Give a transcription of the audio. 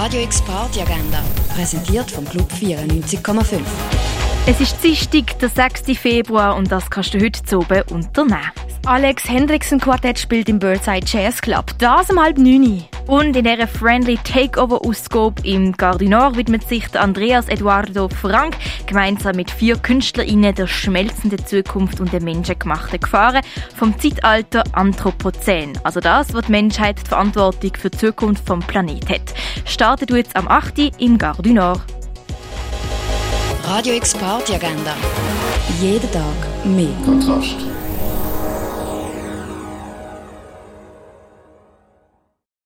Radio X Party Agenda, präsentiert vom Club 94,5. Es ist Dienstag, der 6. Februar und das kannst du heute zu unternehmen. Das Alex Hendrickson Quartett spielt im Birdside Jazz Club. Das um halb neun. Und in dieser Friendly Takeover-Ausgabe im Gardinor widmet sich der Andreas Eduardo Frank gemeinsam mit vier KünstlerInnen der schmelzenden Zukunft und der menschengemachten Gefahren vom Zeitalter Anthropozän. Also das, was die Menschheit die Verantwortung für die Zukunft vom Planet hat. Startet jetzt am 8. im Gardinor. Radio X Party Agenda. Jeden Tag mehr. Kontrast.